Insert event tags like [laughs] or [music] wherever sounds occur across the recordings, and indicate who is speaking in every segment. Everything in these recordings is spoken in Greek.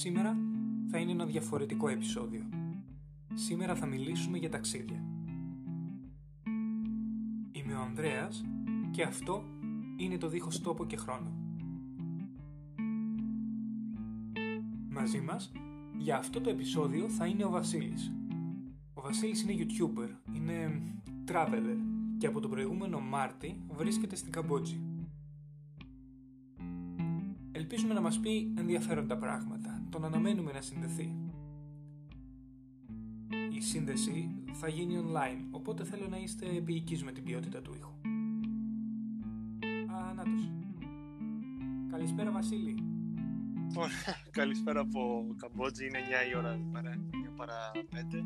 Speaker 1: Σήμερα θα είναι ένα διαφορετικό επεισόδιο. Σήμερα θα μιλήσουμε για ταξίδια. Είμαι ο Ανδρέας και αυτό είναι το δίχως τόπο και χρόνο. Μαζί μας, για αυτό το επεισόδιο θα είναι ο Βασίλης. Ο Βασίλης είναι YouTuber, είναι traveler και από τον προηγούμενο Μάρτι βρίσκεται στην Καμπότζη. Ελπίζουμε να μας πει ενδιαφέροντα πράγματα. Τον αναμένουμε να συνδεθεί. Η σύνδεση θα γίνει online, οπότε θέλω να είστε επίοικείς με την ποιότητα του ήχου. Α, νάτος. Καλησπέρα Βασίλη.
Speaker 2: Καλησπέρα από Καμπότζη. Είναι 9 η ώρα εδώ πέρα, 9 παρά 5.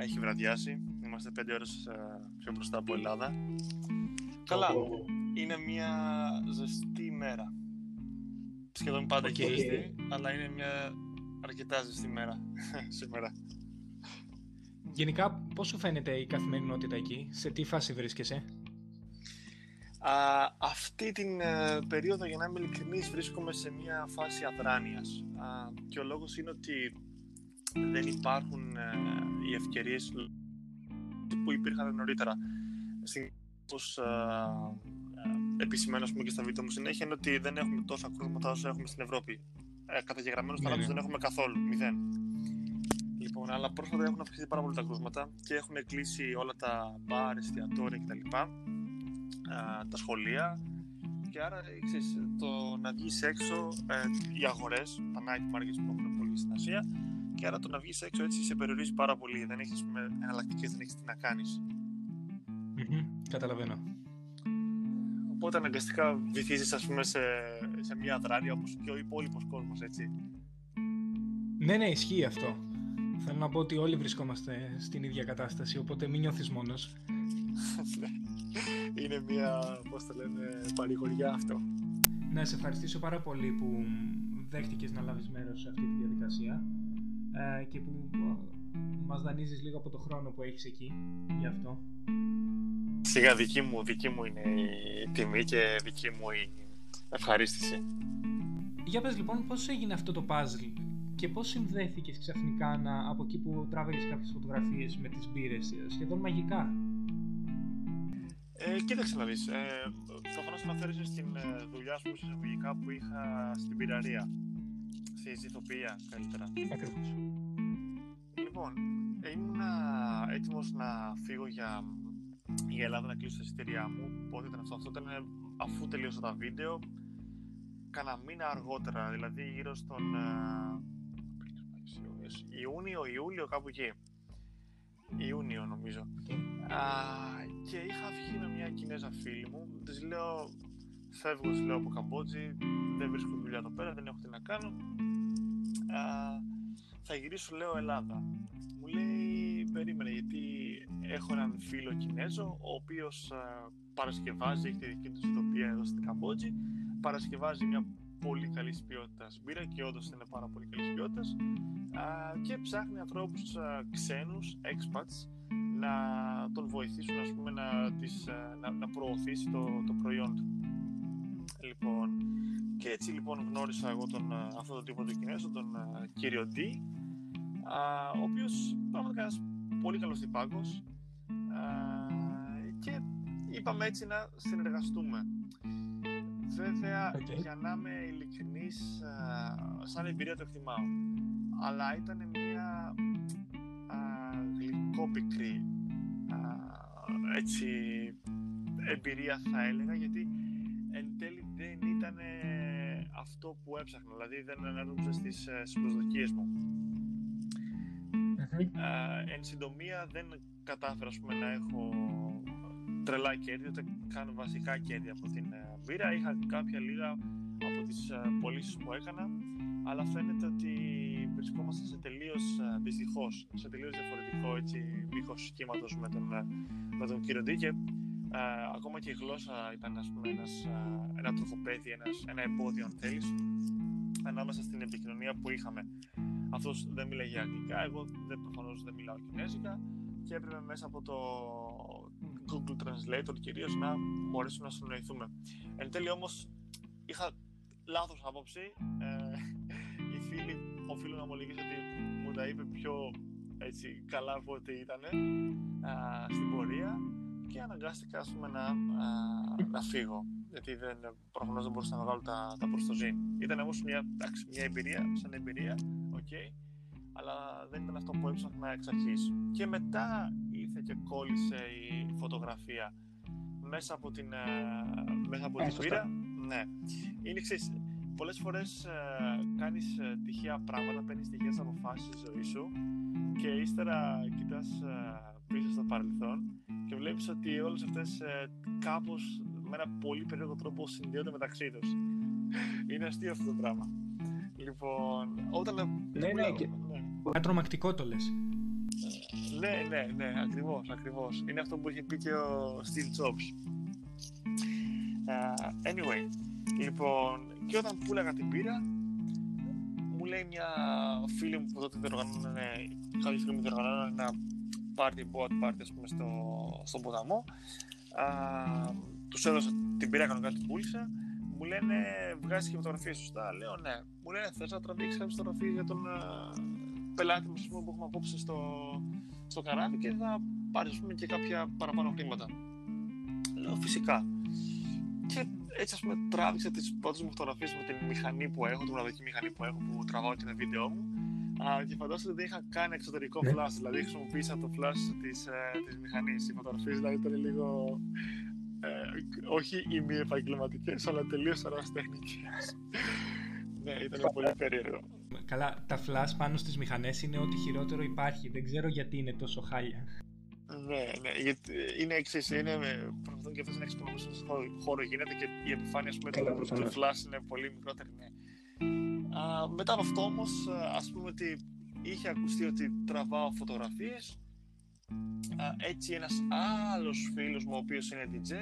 Speaker 2: Έχει βραδιάσει. Είμαστε 5 ώρες πιο μπροστά από Ελλάδα. Καλά. Είναι μια ζεστή ημέρα σχεδόν πάντα okay. και αλλά είναι μια αρκετά ζεστή μέρα [laughs] σήμερα.
Speaker 1: Γενικά, πώς σου φαίνεται η καθημερινότητα εκεί, σε τι φάση βρίσκεσαι;
Speaker 2: Α, αυτή την ε, περίοδο, για να είμαι ειλικρινής, βρίσκομαι σε μια φάση αδράνειας. Α, και ο λόγος είναι ότι δεν υπάρχουν ε, οι ευκαιρίες που υπήρχαν νωρίτερα. Στην, όπως, επισημαίνω πούμε, και στα βίντεο μου συνέχεια είναι ότι δεν έχουμε τόσα κρούσματα όσο έχουμε στην Ευρώπη. Ε, Καταγεγραμμένου ναι, θανάτου ναι. δεν έχουμε καθόλου. Μηδέν. Λοιπόν, αλλά πρόσφατα έχουν αυξηθεί πάρα πολύ τα κρούσματα και έχουν κλείσει όλα τα μπαρ, εστιατόρια κτλ. τα σχολεία. Και άρα ξέρεις, το να βγεις έξω, ε, οι αγορές, τα night markets που έχουν πολύ στην Ασία, και άρα το να βγεις έξω έτσι σε περιορίζει πάρα πολύ. Δεν έχεις εναλλακτικές, δεν έχεις τι να κάνεις.
Speaker 1: Mm-hmm, καταλαβαίνω.
Speaker 2: Οπότε αναγκαστικά βυθίζεις, ας πούμε, σε, σε μια δράδια όπως και ο υπόλοιπος κόσμος, έτσι.
Speaker 1: Ναι, ναι, ισχύει αυτό. Θέλω να πω ότι όλοι βρισκόμαστε στην ίδια κατάσταση, οπότε μην νιώθεις μόνος.
Speaker 2: Είναι μια, πώς το λένε, παρηγοριά αυτό.
Speaker 1: Να σε ευχαριστήσω πάρα πολύ που δέχτηκες να λάβεις μέρος σε αυτή τη διαδικασία ε, και που ε, μας δανείζεις λίγο από το χρόνο που έχεις εκεί γι' αυτό.
Speaker 2: Σιγά δική μου, δική μου είναι η τιμή και δική μου η ευχαρίστηση.
Speaker 1: Για πες λοιπόν πώς έγινε αυτό το puzzle και πώς συνδέθηκες ξαφνικά να, από εκεί που τράβεγες κάποιες φωτογραφίες με τις μπύρες, σχεδόν μαγικά;
Speaker 2: Ε, κοίταξε να δεις, ε, προφανώς αναφέρεσαι στην ε, δουλειά σου εισαγωγικά που είχα στην πυραρία, στη ηθοποιία καλύτερα.
Speaker 1: Ακριβώς.
Speaker 2: Λοιπόν, ήμουν έτοιμος να φύγω για η Ελλάδα να κλείσω τα εισιτήριά μου. Πότε ήταν αυτό, αυτό ήταν αφού τελείωσα τα βίντεο. Κάνα μήνα αργότερα, δηλαδή γύρω στον ε, Ιούνιο, Ιούλιο, κάπου εκεί. Ιούνιο νομίζω. Α, και είχα βγει με μια Κινέζα φίλη μου. Της λέω, φεύγω της λέω από Καμπότζη, δεν βρίσκω δουλειά εδώ πέρα, δεν έχω τι να κάνω. Α, θα γυρίσω, λέω, Ελλάδα. Μου λέει, περίμενε, γιατί έχω έναν φίλο Κινέζο, ο οποίος παρασκευάζει, έχει τη δική του ηθοποιία εδώ στην Καμπότζη, παρασκευάζει μια πολύ καλής ποιότητας μπύρα και όντως είναι πάρα πολύ καλής ποιότητας και ψάχνει ανθρώπους ξένους, expats, να τον βοηθήσουν ας πούμε, να, τις, να, να προωθήσει το, το προϊόν του. Λοιπόν, και έτσι λοιπόν γνώρισα εγώ τον, αυτόν τον τύπο του Κινέζου, τον κύριο D, ο οποίος πραγματικά ένας πολύ καλός τυπάκος και είπαμε έτσι να συνεργαστούμε. Βέβαια, για να είμαι ειλικρινής, σαν εμπειρία το εκτιμάω. Αλλά ήταν μια γλυκόπικρη έτσι, εμπειρία θα έλεγα γιατί εν τέλει δεν ήταν αυτό που έψαχνα, δηλαδή δεν ανέρχομαι στις, ε, στις προσδοκίες μου. Uh, εν συντομία δεν κατάφερα πούμε, να έχω τρελά κέρδη, ούτε καν βασικά κέρδη από την uh, μπύρα. Είχα κάποια λίγα από τις uh, πωλήσεις που έκανα, αλλά φαίνεται ότι βρισκόμαστε σε τελείως, uh, δυστυχώς, σε τελείως διαφορετικό έτσι, μήκος κύματος με τον, uh, με τον κύριο Ντί και Uh, ακόμα και η γλώσσα ήταν ας πούμε, ένας, uh, ένα τροχοπέδι, ένας, ένα εμπόδιο αν θέλεις ανάμεσα στην επικοινωνία που είχαμε αυτός δεν μιλάει αγγλικά, εγώ δεν, προφανώς δεν μιλάω κινέζικα και έπρεπε μέσα από το Google Translator κυρίως να μπορέσουμε να συνοηθούμε. Εν τέλει όμως είχα λάθος άποψη. Ε, οι φίλοι οφείλω να ομολογήσω ότι μου τα είπε πιο έτσι, καλά από ό,τι ήταν στην πορεία και αναγκάστηκα ας πούμε, να, α, να φύγω γιατί δεν, προφανώς δεν μπορούσα να βγάλω τα, τα προστοζήν. Ήταν όμως μια, εντάξει, μια εμπειρία, σαν εμπειρία, okay, αλλά δεν ήταν αυτό που έψαχνα εξ αρχής. Και μετά ήρθε και κόλλησε η φωτογραφία μέσα από την, μέσα από την πείρα. Ναι. Είναι εξής, πολλές φορές ε, κάνεις ε, τυχαία πράγματα, παίρνεις τυχαίες αποφάσεις στη ζωή σου και ύστερα κοιτάς ε, πίσω στο παρελθόν και βλέπεις ότι όλες αυτές ε, κάπως με ένα πολύ περίεργο τρόπο συνδέονται μεταξύ τους. Είναι αστείο αυτό το πράγμα. Λοιπόν, όταν...
Speaker 1: Ναι, ναι, και... ναι. τρομακτικό το λες.
Speaker 2: Ναι, ναι, ναι, ακριβώς, ακριβώς. Είναι αυτό που είχε πει και ο Steve Jobs. Uh, anyway, λοιπόν, και όταν πουλάγα την πύρα, μου λέει μια φίλη μου που τότε διοργανώνουν, κάποια στιγμή διοργανώνουν ένα party, boat party, ας πούμε, στο, στον ποταμό. Α, τους έδωσα την πύρα κανονικά την πούλησα. Μου λένε, βγάζεις και φωτογραφίες σωστά. Λέω, ναι. Μου λένε, θες να τραβήξεις κάποιες φωτογραφίες για τον πελάτη μας που έχουμε απόψε στο, στο καράβι και θα πάρεις πούμε, και κάποια παραπάνω χρήματα. Λέω, φυσικά. Και έτσι, ας πούμε, τράβηξα τις πρώτες μου φωτογραφίες με την μηχανή που έχω, την μοναδική μηχανή που έχω, που τραβάω και τα βίντεο μου. Α, και φαντάζομαι ότι δεν είχα κάνει εξωτερικό ναι. flash, δηλαδή χρησιμοποίησα το flash της ε, μηχανής. Οι φωτογραφίες δηλαδή ήταν λίγο. Ε, όχι ημι επαγγελματικές, αλλά τελείως τεχνικές. ναι, ήταν πολύ περίεργο.
Speaker 1: Καλά, τα flash πάνω στις μηχανές είναι ό,τι χειρότερο υπάρχει. Δεν ξέρω γιατί είναι τόσο χάλια.
Speaker 2: Ναι, ναι, γιατί είναι εξής. Είναι προσπαθούν και αυτέ να εξυπηρετήσουν στον χώρο γίνεται και η επιφάνεια πούμε, του flash είναι πολύ μικρότερη. Ναι. Α, μετά από αυτό όμως, α πούμε ότι είχε ακουστεί ότι τραβάω φωτογραφίες. Έτσι ένας άλλος φίλος μου ο οποίος είναι DJ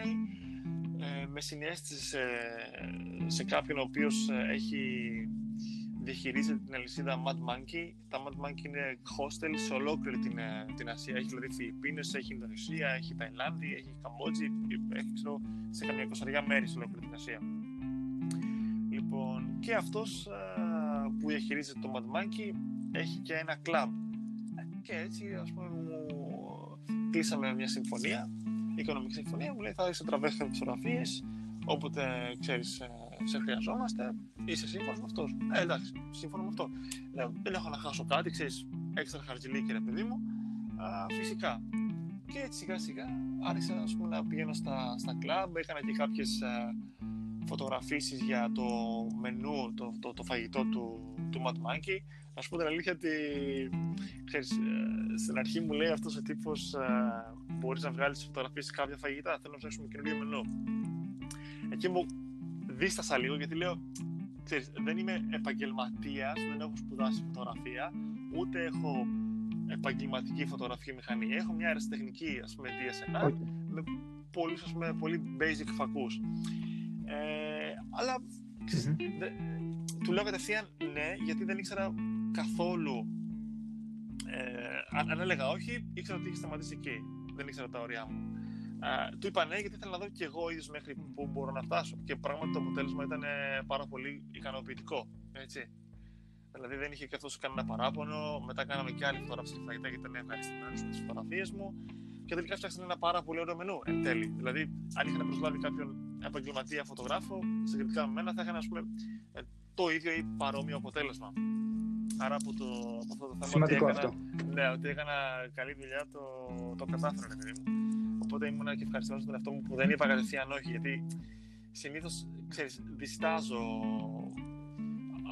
Speaker 2: ε, με συνέστησε σε, σε κάποιον ο οποίος ε, έχει διαχειρίζεται την αλυσίδα Mad Monkey. Τα Mad Monkey είναι hostel σε ολόκληρη την, ε, την Ασία. Έχει δηλαδή Φιλιππίνες, έχει Ινδονησία, έχει Ταϊλάνδη, έχει Καμπότζη, έχει ξέρω, σε καμιά εικοσαριά μέρη σε ολόκληρη την Ασία. Λοιπόν, και αυτός που διαχειρίζεται το Mad Monkey έχει και ένα κλαμπ. Και έτσι, ας πούμε, μου κλείσαμε μια συμφωνία, οικονομική συμφωνία, μου λέει θα είσαι τραβέχνει φωτογραφίες, όποτε ξέρεις ε, σε χρειαζόμαστε, είσαι σύμφωνος με αυτός. Ε, εντάξει, σύμφωνο με αυτό. Λέω, δεν έχω να χάσω κάτι, ξέρεις, έξτρα χαρτζηλίκι, ρε παιδί μου. Α, φυσικά. Και έτσι σιγά σιγά άρχισα ας πούμε, να πηγαίνω στα, στα κλαμπ, έκανα και κάποιες φωτογραφίσεις για το μενού, το, το, το φαγητό του, του Mad Monkey. Να σου πω την αλήθεια ότι ξέρεις, ε, στην αρχή μου λέει αυτός ο τύπος ε, μπορείς να βγάλεις φωτογραφίες κάποια φαγητά, θέλω να ψάξουμε καινούργιο μενού. Εκεί μου δίστασα λίγο γιατί λέω, ξέρεις, δεν είμαι επαγγελματίας, δεν έχω σπουδάσει φωτογραφία, ούτε έχω επαγγελματική φωτογραφική μηχανή. Έχω μια αεραστεχνική, ας πούμε, DSLR, okay. με πολύ, ας πούμε, πολύ basic φακούς. Ε, αλλά, δε, του λέω κατευθείαν ναι, γιατί δεν ήξερα καθόλου ε, αν, αν έλεγα όχι, ήξερα ότι είχε σταματήσει εκεί. Δεν ήξερα τα όρια μου του είπα ναι, γιατί ήθελα να δω και εγώ ίδιος μέχρι που μπορώ να φτάσω. Και πράγματι το αποτέλεσμα ήταν ε, πάρα πολύ ικανοποιητικό. Έτσι. Δηλαδή δεν είχε και αυτός κανένα παράπονο. Μετά κάναμε και άλλη φωτογραφία στη φαγητά γιατί ήταν ευχαριστημένο με τι φωτογραφίε μου. Και τελικά φτιάξαμε ένα πάρα πολύ ωραίο μενού εν τέλει. Δηλαδή, αν είχαν προσλάβει κάποιον επαγγελματία φωτογράφο, συγκριτικά με μένα, θα είχαν ας πούμε, ε, το ίδιο ή παρόμοιο αποτέλεσμα. Άρα από, το, από αυτό το θέμα.
Speaker 1: Σημαντικό ότι έκανα, αυτό.
Speaker 2: Ναι, ότι έκανα καλή δουλειά το, το κατάφερα, παιδί μου. Οπότε ήμουν και ευχαριστημένος με τον εαυτό μου που δεν είπα κατευθείαν όχι. Γιατί συνήθως, ξέρεις, διστάζω.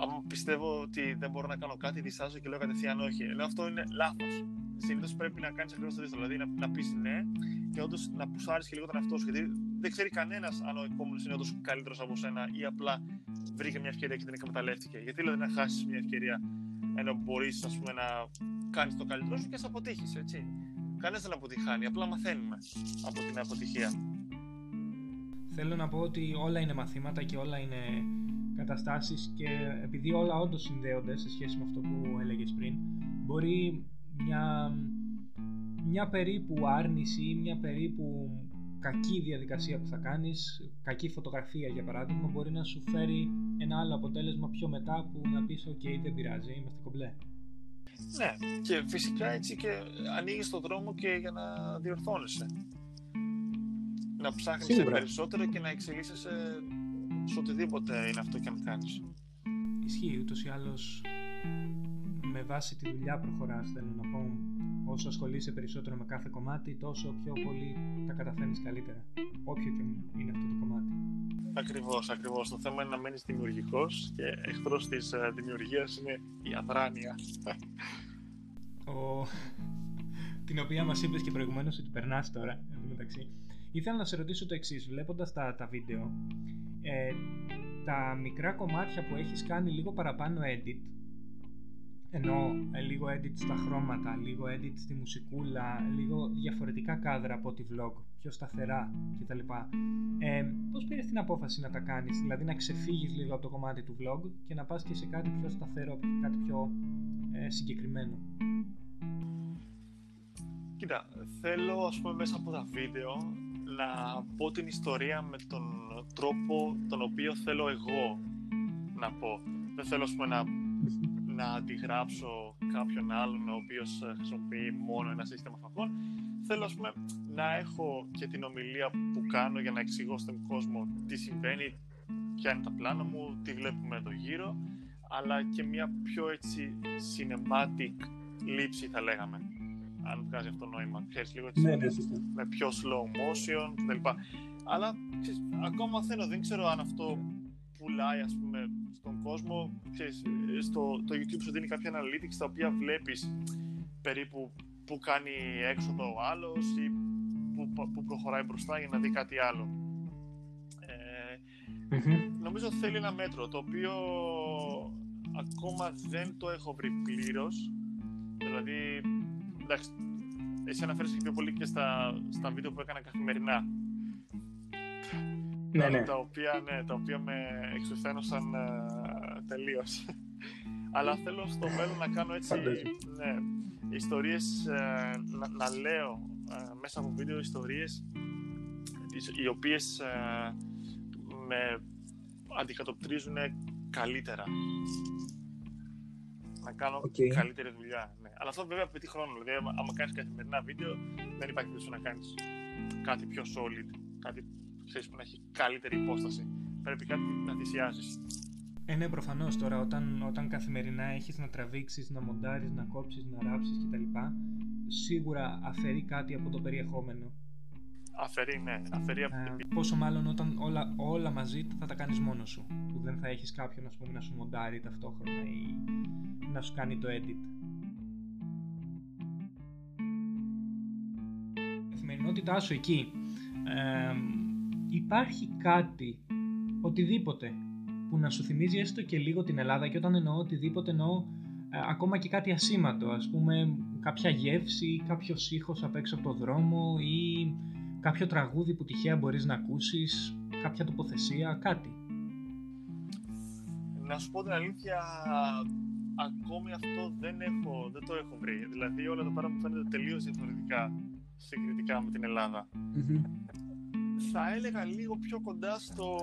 Speaker 2: Αν πιστεύω ότι δεν μπορώ να κάνω κάτι, διστάζω και λέω κατευθείαν όχι. Ενώ αυτό είναι λάθος. Συνήθως πρέπει να κάνεις ακριβώς το αντίστοιχο. Δηλαδή να, να πεις ναι και όντως να πουσάρεις και λίγο τον εαυτό σου. Γιατί δεν ξέρει κανένας αν ο επόμενος είναι όντως καλύτερος από σένα ή απλά βρήκε μια ευκαιρία και την εκμεταλλεύτηκε. Γιατί δηλαδή να χάσεις μια ευκαιρία ενώ μπορείς να κάνεις το καλύτερό σου και σε αποτύχεις, έτσι. Κανένας δεν αποτυχάνει, απλά μαθαίνουμε από την αποτυχία.
Speaker 1: Θέλω να πω ότι όλα είναι μαθήματα και όλα είναι καταστάσεις και επειδή όλα όντως συνδέονται σε σχέση με αυτό που έλεγες πριν μπορεί μια, μια περίπου άρνηση ή μια περίπου κακή διαδικασία που θα κάνεις, κακή φωτογραφία για παράδειγμα, μπορεί να σου φέρει ένα άλλο αποτέλεσμα πιο μετά που να πεις «ΟΚ, δεν πειράζει, είμαστε κομπλέ».
Speaker 2: Ναι, και φυσικά έτσι και ανοίγεις τον δρόμο και για να διορθώνεσαι. Να ψάχνεις περισσότερο και να εξελίσσεσαι σε οτιδήποτε είναι αυτό και αν κάνεις.
Speaker 1: Ισχύει, ούτως ή άλλως με βάση τη δουλειά προχωράς, θέλω να πω. Όσο ασχολείσαι περισσότερο με κάθε κομμάτι, τόσο πιο πολύ τα καταφέρνεις καλύτερα. Όποιο και είναι αυτό το κομμάτι.
Speaker 2: Ακριβώς, ακριβώς. Το θέμα είναι να μένεις δημιουργικός και εχθρός της uh, δημιουργίας είναι η αδράνεια.
Speaker 1: Ο... Την οποία μας είπες και προηγουμένως ότι περνάς τώρα, εν μεταξύ. Ήθελα να σε ρωτήσω το εξής, βλέποντας τα, τα βίντεο, ε, τα μικρά κομμάτια που έχεις κάνει λίγο παραπάνω edit, ενώ ε, λίγο edit στα χρώματα, λίγο edit στη μουσικούλα, λίγο διαφορετικά κάδρα από τη vlog, πιο σταθερά κτλ. Ε, πώς πήρες την απόφαση να τα κάνεις, δηλαδή να ξεφύγεις λίγο από το κομμάτι του vlog και να πας και σε κάτι πιο σταθερό, κάτι πιο ε, συγκεκριμένο;
Speaker 2: Κοίτα, θέλω ας πούμε μέσα από τα βίντεο να πω την ιστορία με τον τρόπο τον οποίο θέλω εγώ να πω. Δεν θέλω ας πούμε να να αντιγράψω κάποιον άλλον ο οποίος ε, χρησιμοποιεί μόνο ένα σύστημα φακών. Θέλω ας πούμε, να έχω και την ομιλία που κάνω για να εξηγώ στον κόσμο τι συμβαίνει, ποια είναι τα πλάνα μου, τι βλέπουμε εδώ γύρω, αλλά και μια πιο έτσι cinematic λήψη θα λέγαμε. Αν βγάζει αυτό το νόημα. Ξέρεις, λίγο έτσι, ναι, ναι, με πιο slow motion κτλ. Αλλά ξέρεις, ακόμα μαθαίνω, δεν ξέρω αν αυτό πουλάει ας πούμε στον κόσμο. Ξέρεις, στο, το YouTube σου δίνει κάποια analytics τα οποία βλέπεις περίπου που κάνει έξοδο ο άλλος ή που, που προχωράει μπροστά για να δει κάτι άλλο. Ε, νομίζω θέλει ένα μέτρο το οποίο ακόμα δεν το έχω βρει πλήρως. δηλαδή εντάξει εσύ αναφέρεσαι πιο πολύ και στα, στα βίντεο που έκανα καθημερινά ναι, ναι. Τα, οποία, ναι, τα οποία με εξουθένωσαν uh, τελείως. Αλλά θέλω στο μέλλον να κάνω έτσι ναι, ιστορίες, ε, να, να, λέω ε, μέσα από βίντεο ιστορίες οι οποίες με αντικατοπτρίζουν καλύτερα. Να κάνω okay. καλύτερη δουλειά. Ναι. Αλλά αυτό βέβαια απαιτεί χρόνο. Δηλαδή, άμα κάνεις καθημερινά βίντεο, δεν υπάρχει περίπτωση να κάνεις κάτι πιο solid, κάτι ξέρεις, που να έχει καλύτερη υπόσταση. Πρέπει κάτι να θυσιάζει.
Speaker 1: Ε, ναι, προφανώς τώρα όταν, όταν καθημερινά έχεις να τραβήξεις, να μοντάρεις, να κόψεις, να ράψεις κτλ. Σίγουρα αφαιρεί κάτι από το περιεχόμενο.
Speaker 2: Αφαιρεί, ναι. Αφαιρεί από
Speaker 1: ε, Πόσο μάλλον όταν όλα, όλα μαζί θα τα κάνεις μόνος σου. Που δεν θα έχεις κάποιον ας πούμε, να σου μοντάρει ταυτόχρονα ή να σου κάνει το edit. Η καθημερινότητά σου εκεί. Ε, υπάρχει κάτι, οτιδήποτε, που να σου θυμίζει έστω και λίγο την Ελλάδα και όταν εννοώ οτιδήποτε εννοώ ε, ακόμα και κάτι ασήμαντο, ας πούμε κάποια γεύση, κάποιος ήχος απ' έξω από το δρόμο ή κάποιο τραγούδι που τυχαία μπορείς να ακούσεις, κάποια τοποθεσία, κάτι.
Speaker 2: Να σου πω την αλήθεια, ακόμη αυτό δεν, έχω, δεν το έχω βρει. Δηλαδή όλα τα πράγματα μου φαίνονται τελείως διαφορετικά συγκριτικά με την ελλαδα θα έλεγα λίγο πιο κοντά στο.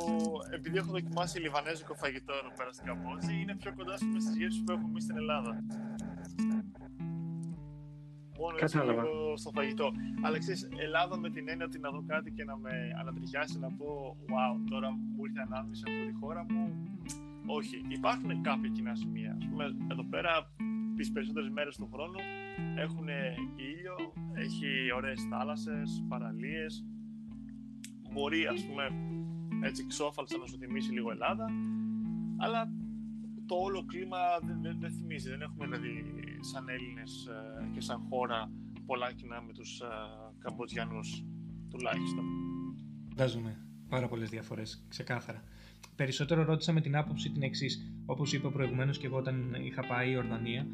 Speaker 2: Επειδή έχω δοκιμάσει λιβανέζικο φαγητό εδώ πέρα στην Καμπότζη, είναι πιο κοντά στις γεύσει που έχουμε εμείς στην Ελλάδα. Μόνο έτσι λίγο στο φαγητό. Αλλά ξέρεις, Ελλάδα με την έννοια ότι να δω κάτι και να με ανατριχιάσει να πω Wow, τώρα μου ήρθε ανάμειξη από τη χώρα μου. Όχι, υπάρχουν κάποια κοινά σημεία. Α πούμε, εδώ πέρα τις περισσότερες μέρες του χρόνου έχουν ήλιο, έχει ωραίες θάλασσες, παραλίες, μπορεί ας πούμε έτσι ξόφαλσα να σου θυμίσει λίγο Ελλάδα αλλά το όλο κλίμα δεν, δεν, θυμίζει δεν έχουμε δηλαδή σαν Έλληνες ε, και σαν χώρα πολλά κοινά με τους ε, Καμποτζιανούς τουλάχιστον
Speaker 1: Φαντάζομαι πάρα πολλές διαφορές ξεκάθαρα Περισσότερο ρώτησα με την άποψη την εξής. Όπως είπα προηγουμένως και εγώ όταν είχα πάει η Ιορδανία,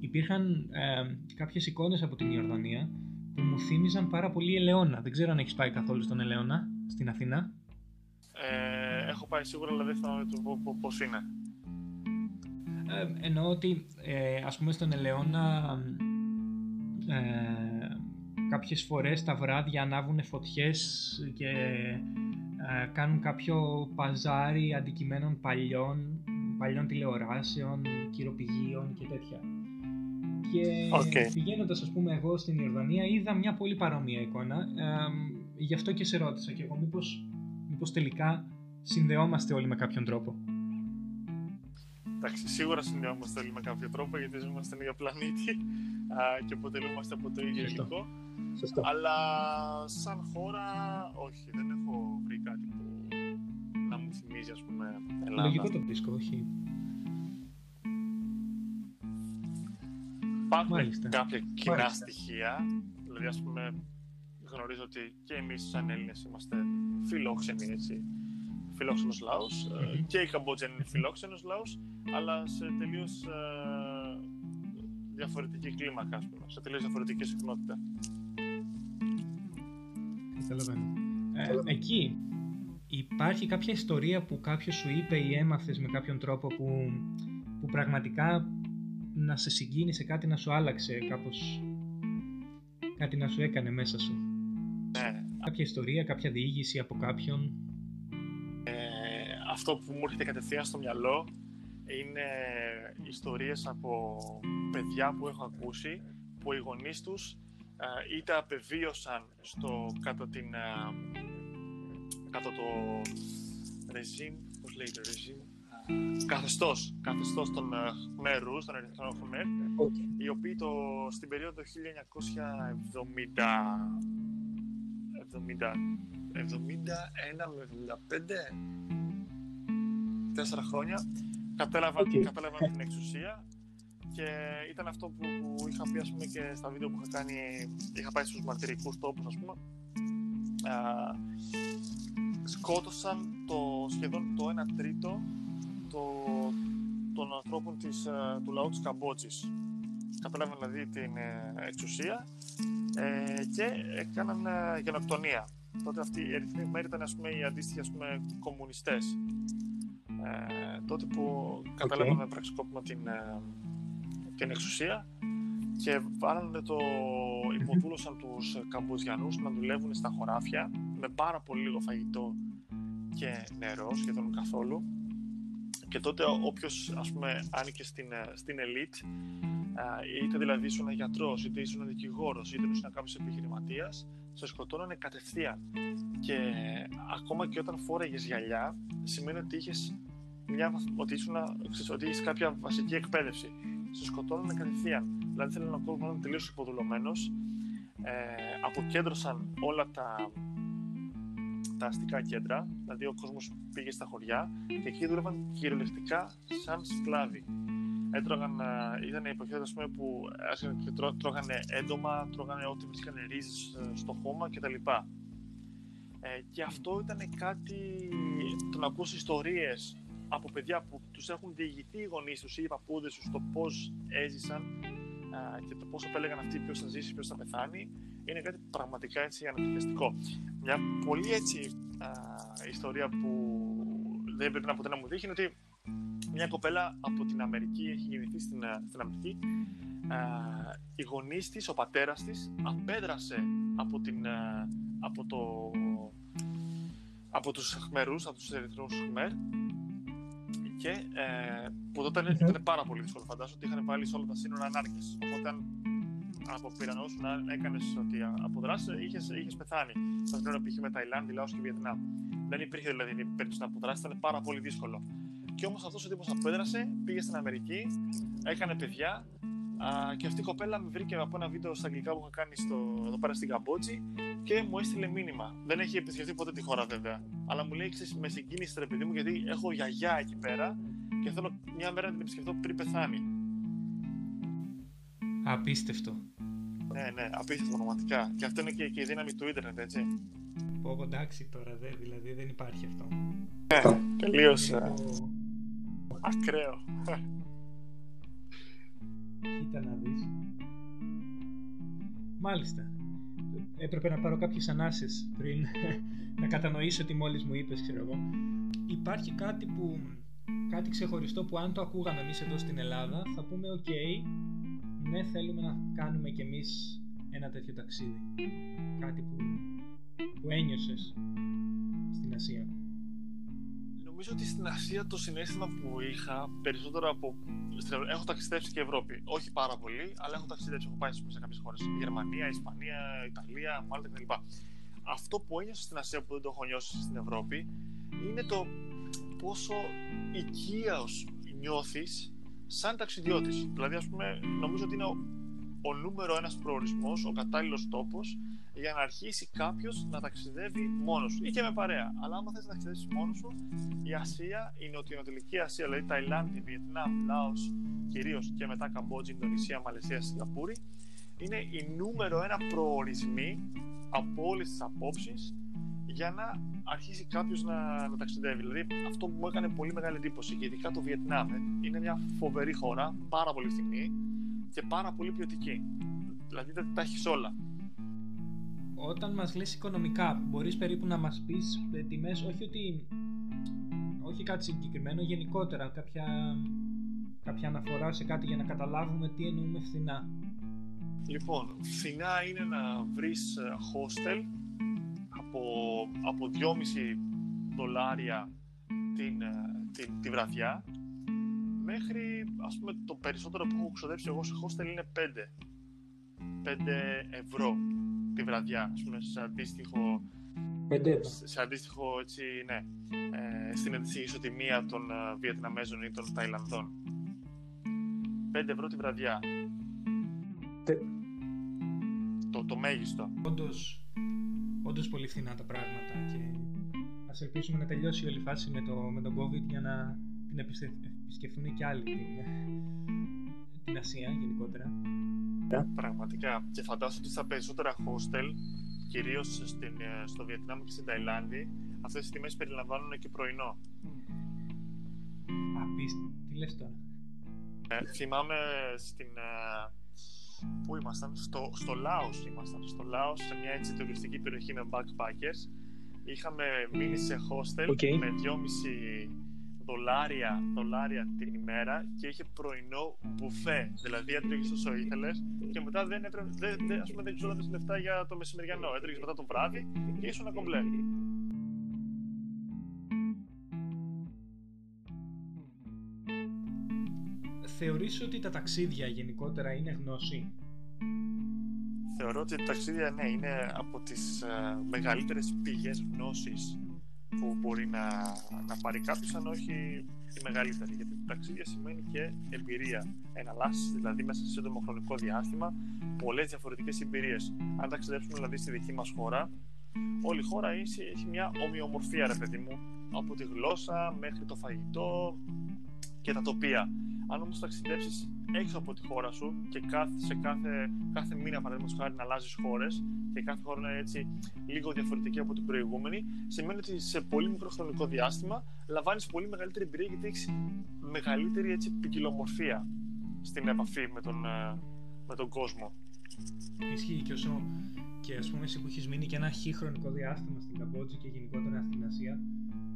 Speaker 1: υπήρχαν ε, κάποιες εικόνες από την Ιορδανία που μου θύμιζαν πάρα πολύ Ελαιώνα. Δεν ξέρω αν έχεις πάει καθόλου στον Ελαιώνα στην Αθήνα.
Speaker 2: Ε, έχω πάει σίγουρα, αλλά δεν θυμάμαι το πώς είναι.
Speaker 1: Ε, εννοώ ότι, ε, ας πούμε, στον Ελαιώνα ε, κάποιες φορές τα βράδια ανάβουν φωτιές και ε, κάνουν κάποιο παζάρι αντικειμένων παλιών, παλιών τηλεοράσεων, κυροπηγείων και τέτοια. Και okay. πηγαίνοντας, ας πούμε, εγώ στην Ιορδανία, είδα μια πολύ παρόμοια εικόνα. Ε, γι' αυτό και σε ρώτησα και εγώ, μήπως, μήπως τελικά συνδεόμαστε όλοι με κάποιον τρόπο.
Speaker 2: Εντάξει, σίγουρα συνδεόμαστε όλοι με κάποιο τρόπο γιατί ζούμε στον ίδιο πλανήτη και αποτελούμαστε από το ίδιο υλικό. Αλλά σαν χώρα, όχι, δεν έχω βρει κάτι που να μου θυμίζει, ας πούμε, Ελλάδα.
Speaker 1: Λογικό το βρίσκω, όχι.
Speaker 2: Υπάρχουν Μάλιστα. κάποια κοινά Μάλιστα. στοιχεία, δηλαδή ας πούμε γνωρίζω ότι και εμείς σαν Έλληνες είμαστε φιλόξενοι έτσι, φιλόξενος λαός mm-hmm. και οι Καμπότζοι είναι φιλόξενος λαός αλλά σε τελείως ε, διαφορετική κλίμακα, ας πούμε, σε τελείως διαφορετική συχνότητα.
Speaker 1: Καταλαβαίνω. Ε, εκεί υπάρχει κάποια ιστορία που κάποιος σου είπε ή έμαθες με κάποιον τρόπο που, που πραγματικά να σε συγκίνησε, κάτι να σου άλλαξε κάπως, κάτι να σου έκανε μέσα σου;
Speaker 2: Ναι.
Speaker 1: Κάποια ιστορία, κάποια διήγηση από κάποιον.
Speaker 2: Ε, αυτό που μου έρχεται κατευθείαν στο μυαλό είναι ιστορίες από παιδιά που έχω ακούσει που οι γονείς τους ε, είτε απεβίωσαν στο, κάτω, την, ε, κάτω το ρεζίμ, πώς λέγεται ρεζίμ, καθεστώς, καθεστώς των Χμερούς, των Ερυθρών Χμερ, okay. οι οποίοι το, στην περίοδο 1970 70, 71 με 75 τέσσερα χρόνια. Κατέλαβαν, okay. κατέλαβαν την εξουσία και ήταν αυτό που, που είχα πει ας πούμε, και στα βίντεο που είχα κάνει είχα πάει στους μαρτυρικούς τόπους ας πούμε. Α, σκότωσαν το, σχεδόν το 1 τρίτο το, των ανθρώπων της, του λαού της Καμπότζης κατέλαβαν δηλαδή την ε, εξουσία ε, και έκαναν ε, γενοκτονία. Τότε αυτοί οι Ερυθροί μέρη ήταν ας πούμε, οι αντίστοιχοι ας πούμε, κομμουνιστές. Ε, τότε που okay. καταλάβαμε με πραξικόπημα την, ε, την εξουσία και βάλανε το, υποδούλωσαν τους Καμποζιανούς να δουλεύουν στα χωράφια με πάρα πολύ λίγο φαγητό και νερό, σχεδόν καθόλου. Και τότε όποιος ας πούμε άνοικε στην, ε, στην ελίτ είτε δηλαδή ήσουν γιατρός, είτε ήσουν δικηγόρος, είτε ήσουν κάποιος επιχειρηματίας σε σκοτώνανε κατευθείαν και ακόμα και όταν φόρεγες γυαλιά σημαίνει ότι είχες μια, ότι, ήσουν, ότι έχεις κάποια βασική εκπαίδευση. Σε σκοτώνουν κατευθείαν. Δηλαδή θέλουν ο κόσμο να είναι τελείω υποδουλωμένος. Ε, αποκέντρωσαν όλα τα, τα αστικά κέντρα, δηλαδή ο κόσμος πήγε στα χωριά και εκεί δούλευαν κυριολεκτικά σαν σκλάβοι. Έτρωγαν, ε, ήταν η εποχή πούμε, που και τρώ, τρώγανε έντομα, τρώγανε ό,τι βρίσκανε ρίζες ε, στο χώμα κτλ. Ε, και αυτό ήταν κάτι, το να ακούσει ιστορίες από παιδιά που τους έχουν διηγηθεί οι γονείς τους ή οι παππούδες τους το πώς έζησαν και το πώς επέλεγαν αυτοί ποιος θα ζήσει, ποιος θα πεθάνει είναι κάτι πραγματικά έτσι ανατριχιαστικό. Μια πολύ έτσι α, ιστορία που δεν πρέπει να ποτέ να μου δείχνει είναι ότι μια κοπέλα από την Αμερική έχει γεννηθεί στην, στην Αμερική α, οι γονείς της, ο πατέρας της απέδρασε από, την, από, το, από τους Χμερούς, από τους Ερυθρούς Χμέρ και ε, που τότε ήταν, ήταν πάρα πολύ δύσκολο. Φαντάζομαι ότι είχαν βάλει σε όλα τα σύνορα ανάρκε. Οπότε, αν από πυρανό να έκανες ότι αποδράσει, είχες είχες πεθάνει. Στα σύνορα π.χ. με Ταϊλάνδη, Λάος και Βιετνάμ. Δεν υπήρχε δηλαδή περίπτωση να αποδράσει, ήταν πάρα πολύ δύσκολο. Και όμως αυτός ο τύπος απέδρασε, πήγε στην Αμερική, έκανε παιδιά Α, και αυτή η κοπέλα με βρήκε από ένα βίντεο στα αγγλικά που είχα κάνει στο, εδώ πέρα στην Καμπότζη και μου έστειλε μήνυμα. Δεν έχει επισκεφτεί ποτέ τη χώρα βέβαια. Αλλά μου λέει: Ξέρεις, με συγκίνησες ρε παιδί μου γιατί έχω γιαγιά εκεί πέρα και θέλω μια μέρα να την επισκεφτώ πριν πεθάνει.
Speaker 1: Απίστευτο.
Speaker 2: Ναι, ναι, απίστευτο πραγματικά. Και αυτό είναι και, και η δύναμη του ίντερνετ, έτσι.
Speaker 1: Πω, εντάξει τώρα, δε, δηλαδή δεν υπάρχει αυτό.
Speaker 2: Ναι, τελείω. Ακραίο.
Speaker 1: Κοίτα να δεις. Μάλιστα. Έπρεπε να πάρω κάποιες ανάσες πριν να κατανοήσω τι μόλις μου είπες, ξέρω εγώ. Υπάρχει κάτι που κάτι ξεχωριστό που αν το ακούγαμε εμείς εδώ στην Ελλάδα θα πούμε ok, ναι θέλουμε να κάνουμε κι εμείς ένα τέτοιο ταξίδι. Κάτι που, που ένιωσες στην Ασία.
Speaker 2: Νομίζω ότι στην Ασία το συνέστημα που είχα περισσότερο από. Έχω ταξιδέψει και Ευρώπη. Όχι πάρα πολύ, αλλά έχω ταξιδέψει. Έχω πάει σε κάποιες χώρες. Γερμανία, Ισπανία, Ιταλία, Μάλτα κτλ. Αυτό που ένιωσα στην Ασία που δεν το έχω νιώσει στην Ευρώπη είναι το πόσο οικείαος νιώθεις σαν ταξιδιώτης. Δηλαδή, ας πούμε, νομίζω ότι είναι ο, ο νούμερο ένας προορισμός, ο κατάλληλος τόπος για να αρχίσει κάποιος να ταξιδεύει μόνος σου ή και με παρέα. Αλλά άμα θες να ταξιδέψεις μόνος σου, η Ασία, η Νοτιοανατολική Ασία, δηλαδή Ταϊλάνδη, Βιετνάμ, Λάος κυρίως και μετά Καμπότζη, Ινδονησία, Μαλαισία, Σιγκαπούρη, είναι οι νούμερο ένα προορισμοί από όλες τις απόψεις για να αρχίσει κάποιος να, να ταξιδεύει. Δηλαδή, αυτό που μου έκανε πολύ μεγάλη εντύπωση, και ειδικά το Βιετνάμ, ε, είναι μια φοβερή χώρα, πάρα πολύ φθηνή και πάρα πολύ ποιοτική. Δηλαδή, τα έχεις όλα.
Speaker 1: Όταν μας λες οικονομικά, μπορείς περίπου να μας πεις ε, τιμές, όχι ότι όχι κάτι συγκεκριμένο, γενικότερα κάποια, κάποια αναφορά σε κάτι για να καταλάβουμε τι εννοούμε φθηνά.
Speaker 2: Λοιπόν, φθηνά είναι να βρεις ε, hostel από, από 2,5 δολάρια την, ε, την, τη βραδιά μέχρι ας πούμε το περισσότερο που έχω ξοδέψει εγώ σε hostel είναι 5 5 ευρώ τη βραδιά ας πούμε σε αντίστοιχο
Speaker 1: 5
Speaker 2: σε αντίστοιχο έτσι ναι ε, στην ισοτιμία των uh, Βιετναμέζων ή των Ταϊλανδών. 5 ευρώ τη βραδιά. Το, το μέγιστο.
Speaker 1: Όντως όντως πολύ φθηνά τα πράγματα και ας ελπίσουμε να τελειώσει όλη η φάση με, το, με τον COVID για να την επισκεφθούν και άλλοι την, την Ασία γενικότερα.
Speaker 2: Πραγματικά. Και φαντάζομαι ότι στα περισσότερα hostel, κυρίως ε, στο Βιετνάμ και στην Ταϊλάνδη, αυτές τις τιμές περιλαμβάνουν και πρωινό.
Speaker 1: Απίστευτο. Τι λες τώρα;
Speaker 2: Ε, θυμάμαι στην, ε, Πού ήμασταν, στο, στο Λάος ήμασταν, στο Λάος, σε μια έτσι τουριστική περιοχή με backpackers. Είχαμε μείνει σε hostel
Speaker 1: okay.
Speaker 2: με 2,5 δολάρια, δολάρια την ημέρα και είχε πρωινό μπουφέ. Δηλαδή έτρεχε όσο ήθελες και μετά δεν έτρεχε, δεν, δεν, ας πούμε, δεν λεφτά για το μεσημεριανό. Έτρεχε μετά το βράδυ και ήσουν κομπλέ.
Speaker 1: Θεωρείς ότι τα ταξίδια γενικότερα είναι γνώση;
Speaker 2: Θεωρώ ότι τα ταξίδια, ναι, είναι από τις uh, μεγαλύτερες πηγές γνώσης που μπορεί να, να πάρει κάποιος, αν όχι η μεγαλύτερη. Γιατί το ταξίδια σημαίνει και εμπειρία. Εναλλάσσει δηλαδή μέσα σε σύντομο χρονικό διάστημα πολλές διαφορετικές εμπειρίες. Αν ταξιδέψουμε δηλαδή στη δική μας χώρα, όλη η χώρα έχει μια ομοιομορφία, ρε παιδί μου, από τη γλώσσα μέχρι το φαγητό και τα τοπία. Αν όμως ταξιδέψεις έξω από τη χώρα σου και κάθε, σε κάθε, κάθε μήνα, παραδείγματος χάρη, να αλλάζεις χώρες και κάθε χώρα είναι έτσι λίγο διαφορετική από την προηγούμενη, σημαίνει ότι σε πολύ μικρό χρονικό διάστημα λαμβάνεις πολύ μεγαλύτερη εμπειρία γιατί έχεις μεγαλύτερη έτσι, ποικιλομορφία στην επαφή με τον, ε, με τον κόσμο.
Speaker 1: Ισχύει και όσο και ας πούμε εσύ που έχεις μείνει και ένα χι χρονικό διάστημα στην Καμπότζη και γενικότερα στην Ασία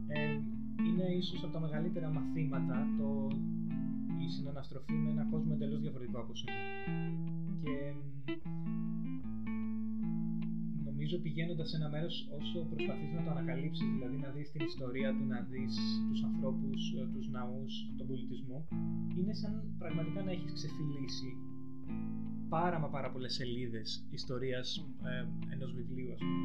Speaker 1: ε, είναι ίσως από τα μεγαλύτερα μαθήματα το η συναναστροφή με ένα κόσμο εντελώς διαφορετικό από σένα. Και νομίζω πηγαίνοντας σε ένα μέρος, όσο προσπαθείς να το ανακαλύψεις, δηλαδή να δεις την ιστορία του, να δεις τους ανθρώπους, ε, τους ναούς, τον πολιτισμό, είναι σαν πραγματικά να έχεις ξεφυλίσει πάρα μα πάρα πολλές σελίδες ιστορίας ε, ενός βιβλίου, ας πούμε.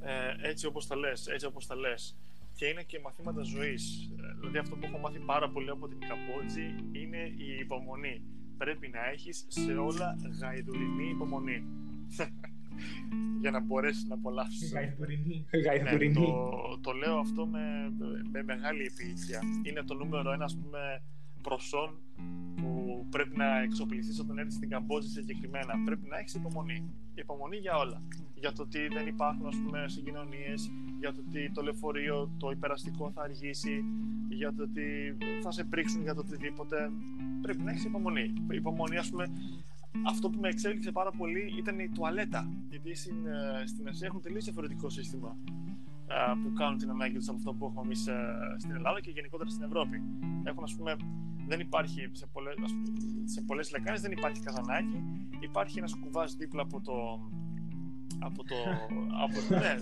Speaker 2: Ε, έτσι όπως τα λες, έτσι όπως τα λες και είναι και μαθήματα ζωής. Δηλαδή, αυτό που έχω μάθει πάρα πολύ από την Καμπότζη είναι η υπομονή. Πρέπει να έχεις σε όλα γαϊδουρινή υπομονή. [laughs] για να μπορέσεις να απολαύσεις.
Speaker 1: Γαϊδουρινή.
Speaker 2: Ναι, το, το λέω αυτό με, με μεγάλη επίοικια. Είναι το νούμερο ένα, ας πούμε, προσόν που πρέπει να εξοπλιστείς όταν έρθεις στην Καμπότζη συγκεκριμένα. Πρέπει να έχεις υπομονή. Υπομονή για όλα για το ότι δεν υπάρχουν ας πούμε, συγκοινωνίες, για το ότι το λεωφορείο, το υπεραστικό θα αργήσει, για το ότι θα σε πρίξουν για το οτιδήποτε. Πρέπει να έχεις υπομονή. Υπομονή, ας πούμε, αυτό που με εξέλιξε πάρα πολύ ήταν η τουαλέτα. Γιατί στην, ε, στην Ασία έχουν τελείως διαφορετικό σύστημα που κάνουν την ανάγκη τους από αυτό που έχουμε εμείς στην Ελλάδα και γενικότερα στην Ευρώπη. Έχουν, ας πούμε, δεν υπάρχει σε πολλές, σε πολλές λεκάνες δεν υπάρχει καζανάκι, υπάρχει ένας κουβάς δίπλα από το, από το. από, ναι,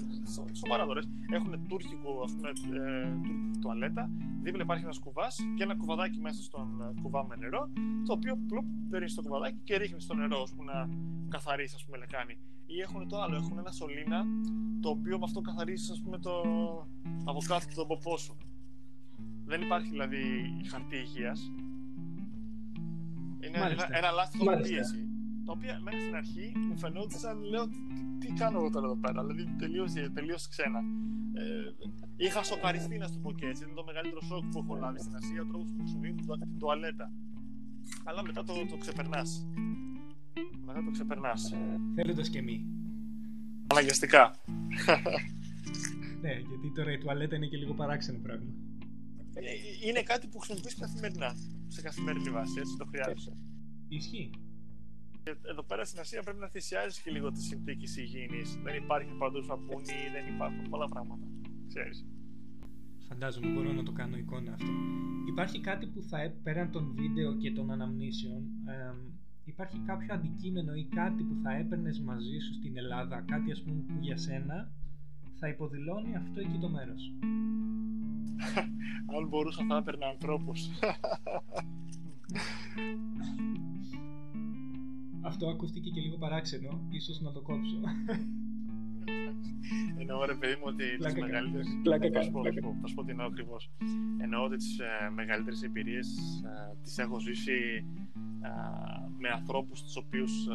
Speaker 2: σοβαρά τώρα. Έχουν τουρκικό, ας πούμε, ε, τουρκική τουαλέτα. Δίπλα υπάρχει ένας κουβάς και ένα κουβαδάκι μέσα στον ε, κουβά με νερό. Το οποίο πλουπ παίρνεις στο κουβαδάκι και ρίχνεις στο νερό, ώστε να καθαρίσει, ας πούμε, λεκάνη. Ή έχουν το άλλο, έχουν ένα σωλήνα το οποίο με αυτό καθαρίζεις, ας πούμε, το. από κάτω τον ποπό σου. Δεν υπάρχει δηλαδή χαρτί υγείας. Είναι Μάλιστα. ένα, ένα λάθο πίεση. Τα οποία μέχρι στην αρχή μου φαινόταν, λέω, τι, τι κάνω εγώ τώρα εδώ πέρα. Δηλαδή τελείω ξένα. Ε, είχα σοκαριστεί να σου πω και έτσι. Είναι το μεγαλύτερο σοκ που έχω λάβει στην Ασία, ο τρόπος που χρησιμοποιούν την τουαλέτα. Αλλά μετά το, το ξεπερνάς. Μετά το ξεπερνάς.
Speaker 1: Θέλοντας και μη.
Speaker 2: Αναγκαστικά.
Speaker 1: ναι, γιατί τώρα η τουαλέτα είναι και λίγο παράξενο πράγμα.
Speaker 2: Ε, είναι κάτι που χρησιμοποιείς καθημερινά. Σε καθημερινή βάση, έτσι το χρειάζεσαι.
Speaker 1: Ισχύει.
Speaker 2: Εδώ πέρα στην Ασία πρέπει να θυσιάζεις και λίγο τις συνθήκες υγιεινής. Δεν υπάρχει παντού σαπούνι, δεν υπάρχουν πολλά πράγματα. Ξέρεις.
Speaker 1: Φαντάζομαι, μπορώ να το κάνω εικόνα αυτό. Υπάρχει κάτι που θα πέραν των βίντεο και των αναμνήσεων, ε, υπάρχει κάποιο αντικείμενο ή κάτι που θα έπαιρνες μαζί σου στην Ελλάδα, κάτι ας πούμε που για σένα θα υποδηλώνει αυτό εκεί το μέρος; [laughs]
Speaker 2: Αν μπορούσα θα έπαιρνα ανθρώπους. [laughs]
Speaker 1: Αυτό ακούστηκε και λίγο παράξενο, ίσως να το κόψω.
Speaker 2: Εννοώ ρε παιδί μου ότι τις μεγαλύτερε. Θα σου πω τι εννοώ ακριβώς. Εννοώ ότι τις ε, μεγαλύτερες εμπειρίες ε, τις έχω ζήσει ε, με ανθρώπους τους οποίους